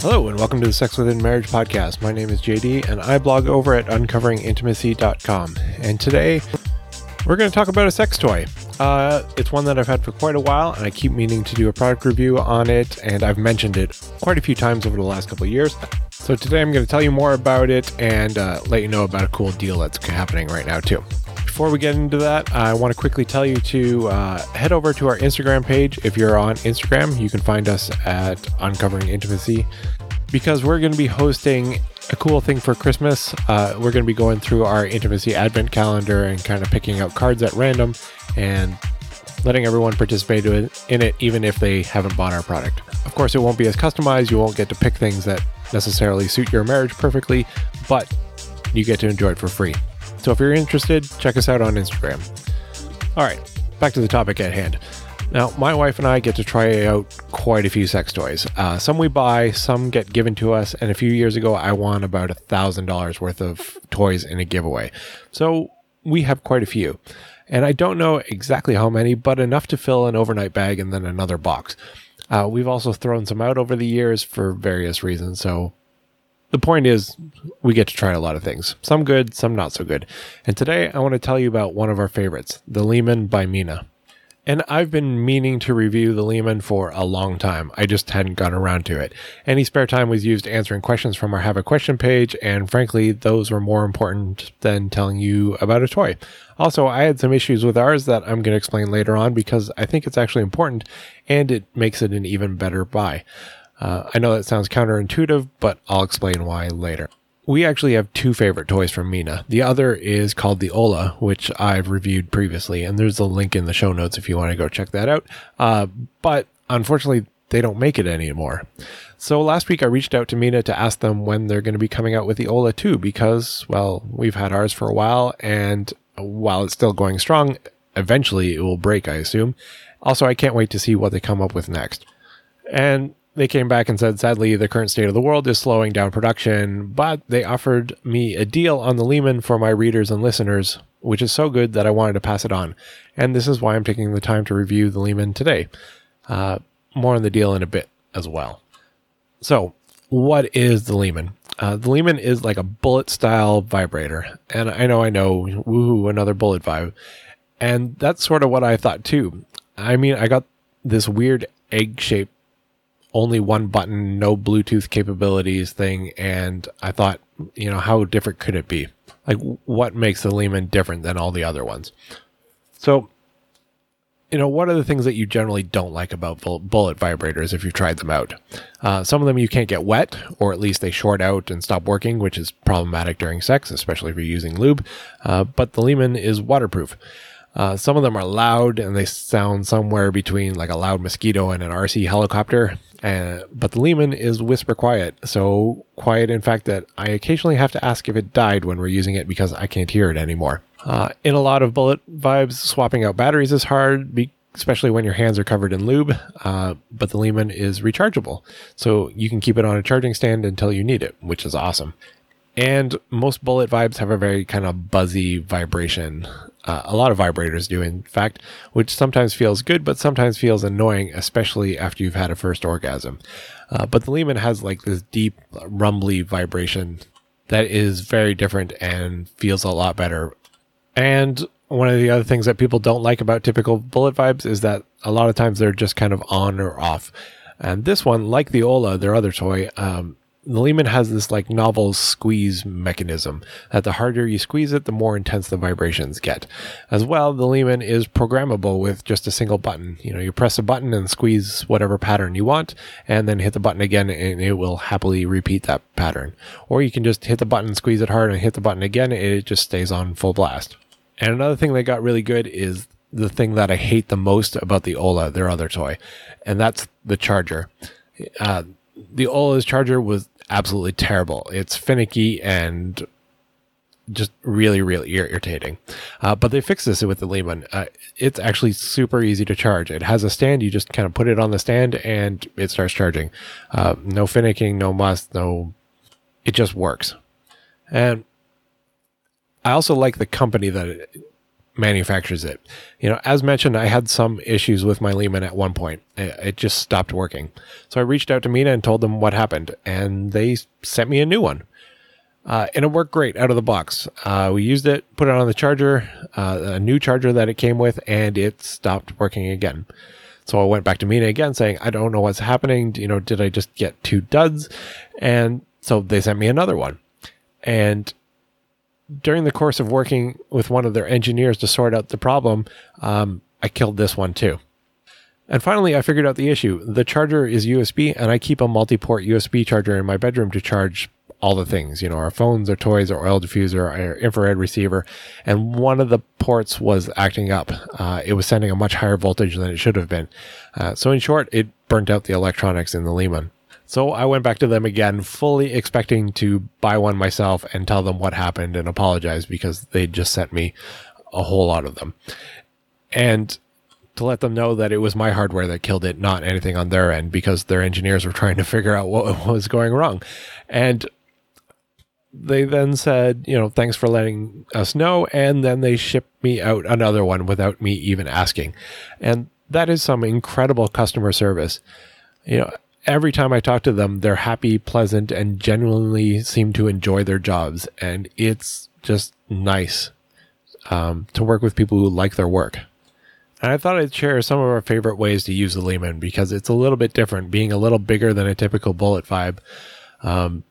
Hello, and welcome to the Sex Within Marriage podcast. My name is JD, and I blog over at uncoveringintimacy.com. And today, we're going to talk about a sex toy. Uh, it's one that I've had for quite a while, and I keep meaning to do a product review on it, and I've mentioned it quite a few times over the last couple of years. So today, I'm going to tell you more about it and uh, let you know about a cool deal that's happening right now, too. Before we get into that, I want to quickly tell you to uh, head over to our Instagram page. If you're on Instagram, you can find us at Uncovering Intimacy because we're going to be hosting a cool thing for Christmas. Uh, we're going to be going through our intimacy advent calendar and kind of picking out cards at random and letting everyone participate in it, even if they haven't bought our product. Of course, it won't be as customized. You won't get to pick things that necessarily suit your marriage perfectly, but you get to enjoy it for free. So if you're interested, check us out on Instagram. All right, back to the topic at hand. Now, my wife and I get to try out quite a few sex toys. Uh, some we buy, some get given to us, and a few years ago, I won about a thousand dollars worth of toys in a giveaway. So we have quite a few, and I don't know exactly how many, but enough to fill an overnight bag and then another box. Uh, we've also thrown some out over the years for various reasons. So the point is, we get to try a lot of things. Some good, some not so good. And today, I want to tell you about one of our favorites, the Limon by Minna. And I've been meaning to review the Limon for a long time. I just hadn't gotten around to it. Any spare time was used answering questions from our Have a Question page, and frankly, those were more important than telling you about a toy. Also, I had some issues with ours that I'm going to explain later on because I think it's actually important and it makes it an even better buy. Uh, I know that sounds counterintuitive, but I'll explain why later we actually have two favorite toys from Minna. The other is called the Ola, which I've reviewed previously, and there's a link in the show notes if you want to go check that out. Uh, but unfortunately, they don't make it anymore. So last week I reached out to Minna to ask them when they're going to be coming out with the Ola 2 because, well, we've had ours for a while, and while it's still going strong, eventually it will break, I assume. Also, I can't wait to see what they come up with next. And they came back and said, sadly, the current state of the world is slowing down production, but they offered me a deal on the Limon for my readers and listeners, which is so good that I wanted to pass it on. And this is why I'm taking the time to review the Limon today. Uh, more on the deal in a bit as well. So, what is the Limon? Uh, the Limon is like a bullet style vibrator. And I know, I know, woohoo, another bullet vibe. And that's sort of what I thought too. I mean, I got this weird egg shaped only one button, no Bluetooth capabilities thing. And I thought, you know, how different could it be? Like, what makes the Limon different than all the other ones? So, you know, what are the things that you generally don't like about bullet vibrators if you've tried them out? Uh, some of them you can't get wet, or at least they short out and stop working, which is problematic during sex, especially if you're using lube. Uh, but the Limon is waterproof. Uh, some of them are loud and they sound somewhere between like a loud mosquito and an RC helicopter. Uh, but the Limon is whisper quiet, so quiet in fact that I occasionally have to ask if it died when we're using it because I can't hear it anymore. Uh, in a lot of bullet vibes, swapping out batteries is hard, especially when your hands are covered in lube. Uh, but the Limon is rechargeable, so you can keep it on a charging stand until you need it, which is awesome. And most bullet vibes have a very kind of buzzy vibration uh, a lot of vibrators do, in fact, which sometimes feels good, but sometimes feels annoying, especially after you've had a first orgasm. Uh, but the Limon has like this deep, rumbly vibration that is very different and feels a lot better. And one of the other things that people don't like about typical bullet vibes is that a lot of times they're just kind of on or off. And this one, like the Ola, their other toy, um, the Limon has this like novel squeeze mechanism that the harder you squeeze it, the more intense the vibrations get. As well, the Limon is programmable with just a single button. You know, you press a button and squeeze whatever pattern you want, and then hit the button again, and it will happily repeat that pattern. Or you can just hit the button, squeeze it hard, and hit the button again, and it just stays on full blast. And another thing they got really good is the thing that I hate the most about the Ola, their other toy, and that's the charger. Uh, the Ola's charger was absolutely terrible. It's finicky and just really, really irritating. Uh, but they fixed this with the Limon. Uh, it's actually super easy to charge. It has a stand. You just kind of put it on the stand and it starts charging. Uh, no finicking, no must, no. It just works. And I also like the company that it, manufactures it. You know, as mentioned, I had some issues with my Limon at one point. It just stopped working. So I reached out to Minna and told them what happened, and they sent me a new one. Uh, and it worked great out of the box. Uh, we used it, put it on the charger, uh, a new charger that it came with, and it stopped working again. So I went back to Minna again saying, I don't know what's happening. You know, did I just get two duds? And so they sent me another one. And during the course of working with one of their engineers to sort out the problem, um, I killed this one too. And finally, I figured out the issue. The charger is USB, and I keep a multi port USB charger in my bedroom to charge all the things, you know, our phones, our toys, our oil diffuser, our infrared receiver. And one of the ports was acting up. Uh, it was sending a much higher voltage than it should have been. Uh, so, in short, it burnt out the electronics in the Limon. So I went back to them again, fully expecting to buy one myself and tell them what happened and apologize because they just sent me a whole lot of them. And to let them know that it was my hardware that killed it, not anything on their end, because their engineers were trying to figure out what was going wrong. And they then said, you know, thanks for letting us know. And then they shipped me out another one without me even asking. And that is some incredible customer service. You know, every time I talk to them, they're happy, pleasant, and genuinely seem to enjoy their jobs. And it's just nice um, to work with people who like their work. And I thought I'd share some of our favorite ways to use the Limon because it's a little bit different, being a little bigger than a typical bullet vibe. Um,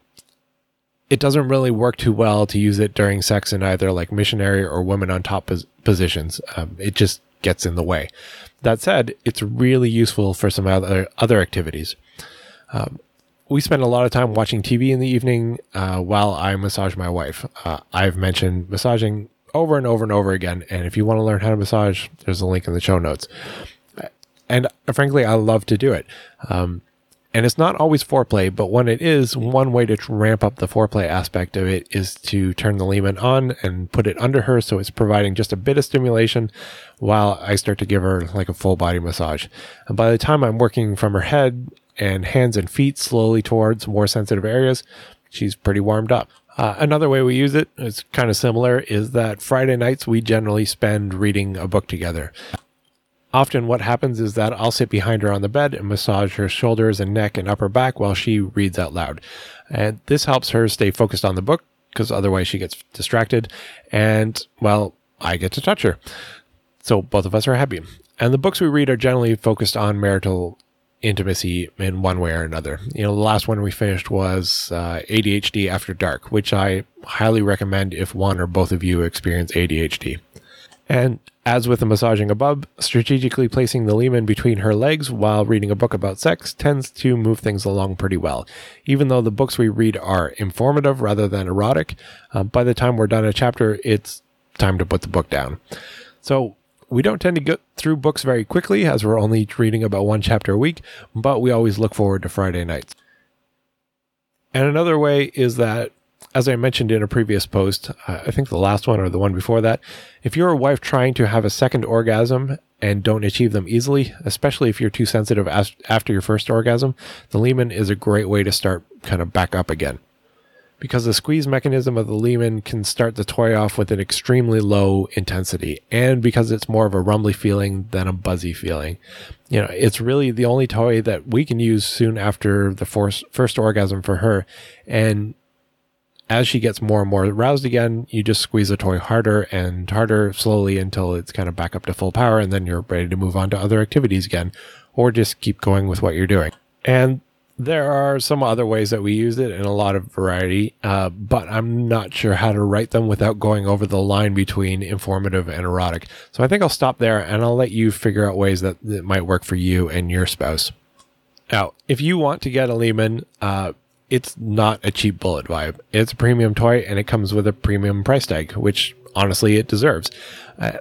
it doesn't really work too well to use it during sex in either like missionary or women on top pos- positions. Um, it just gets in the way. That said, it's really useful for some other other activities. Um, we spend a lot of time watching TV in the evening uh, while I massage my wife. Uh, I've mentioned massaging over and over and over again. And if you want to learn how to massage, there's a link in the show notes. And frankly, I love to do it. Um, and it's not always foreplay, but when it is, one way to ramp up the foreplay aspect of it is to turn the Limon on and put it under her so it's providing just a bit of stimulation while I start to give her like a full body massage. And by the time I'm working from her head and hands and feet slowly towards more sensitive areas, she's pretty warmed up. Uh, another way we use it, it is kind of similar is that Friday nights we generally spend reading a book together. Often, what happens is that I'll sit behind her on the bed and massage her shoulders and neck and upper back while she reads out loud. And this helps her stay focused on the book because otherwise she gets distracted. And, well, I get to touch her. So both of us are happy. And the books we read are generally focused on marital intimacy in one way or another. You know, the last one we finished was uh, ADHD After Dark, which I highly recommend if one or both of you experience ADHD. And as with the massaging above, strategically placing the Limon between her legs while reading a book about sex tends to move things along pretty well. Even though the books we read are informative rather than erotic, uh, by the time we're done a chapter, it's time to put the book down. So we don't tend to get through books very quickly as we're only reading about one chapter a week, but we always look forward to Friday nights. And another way is that, as I mentioned in a previous post, uh, I think the last one or the one before that, if you're a wife trying to have a second orgasm and don't achieve them easily, especially if you're too sensitive after your first orgasm, the Limon is a great way to start kind of back up again because the squeeze mechanism of the Limon can start the toy off with an extremely low intensity, and because it's more of a rumbly feeling than a buzzy feeling. You know, it's really the only toy that we can use soon after the first, first orgasm for her. And as she gets more and more aroused again, you just squeeze the toy harder and harder slowly until it's kind of back up to full power, and then you're ready to move on to other activities again, or just keep going with what you're doing. And there are some other ways that we use it in a lot of variety, uh, but I'm not sure how to write them without going over the line between informative and erotic. So I think I'll stop there and I'll let you figure out ways that, that might work for you and your spouse. Now, if you want to get a Limon, uh, it's not a cheap bullet vibe. It's a premium toy and it comes with a premium price tag, which honestly it deserves. Uh,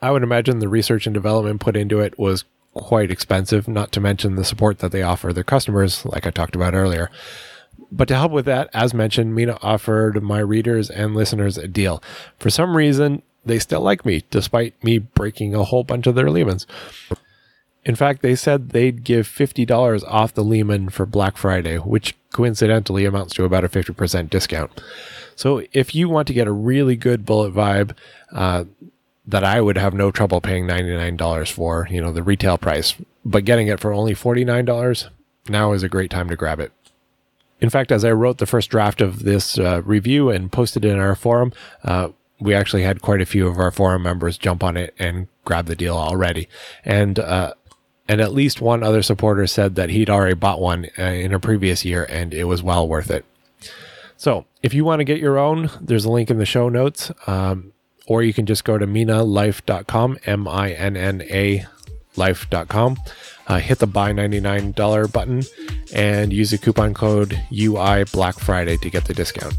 I would imagine the research and development put into it was quite expensive, not to mention the support that they offer their customers, like I talked about earlier. But to help with that, as mentioned, Minna offered my readers and listeners a deal. For some reason, they still like me, despite me breaking a whole bunch of their Limons. In fact, they said they'd give $50 off the Limon for Black Friday, which coincidentally amounts to about a 50% discount. So if you want to get a really good bullet vibe, uh, that I would have no trouble paying $99 for, you know, the retail price, but getting it for only $49, now is a great time to grab it. In fact, as I wrote the first draft of this uh, review and posted it in our forum, uh, we actually had quite a few of our forum members jump on it and grab the deal already. And, uh, and at least one other supporter said that he'd already bought one uh, in a previous year and it was well worth it. So if you want to get your own, there's a link in the show notes. Um, or you can just go to minnalife.com, M I N N A life.com. Uh, hit the buy $99 button and use the coupon code UI Black Friday to get the discount.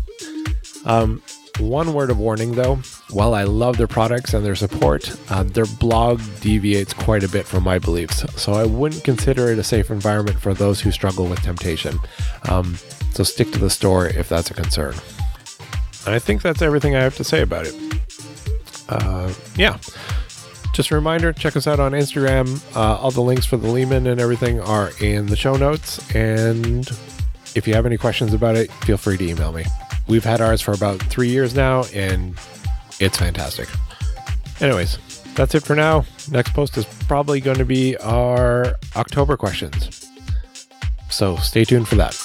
Um, one word of warning though, while I love their products and their support, uh, their blog deviates quite a bit from my beliefs. So I wouldn't consider it a safe environment for those who struggle with temptation. Um, so stick to the store if that's a concern. I think that's everything I have to say about it. Uh, yeah. Just a reminder check us out on Instagram. Uh, all the links for the Limon and everything are in the show notes. And if you have any questions about it, feel free to email me. We've had ours for about three years now, and it's fantastic. Anyways, that's it for now. Next post is probably going to be our October questions. So stay tuned for that.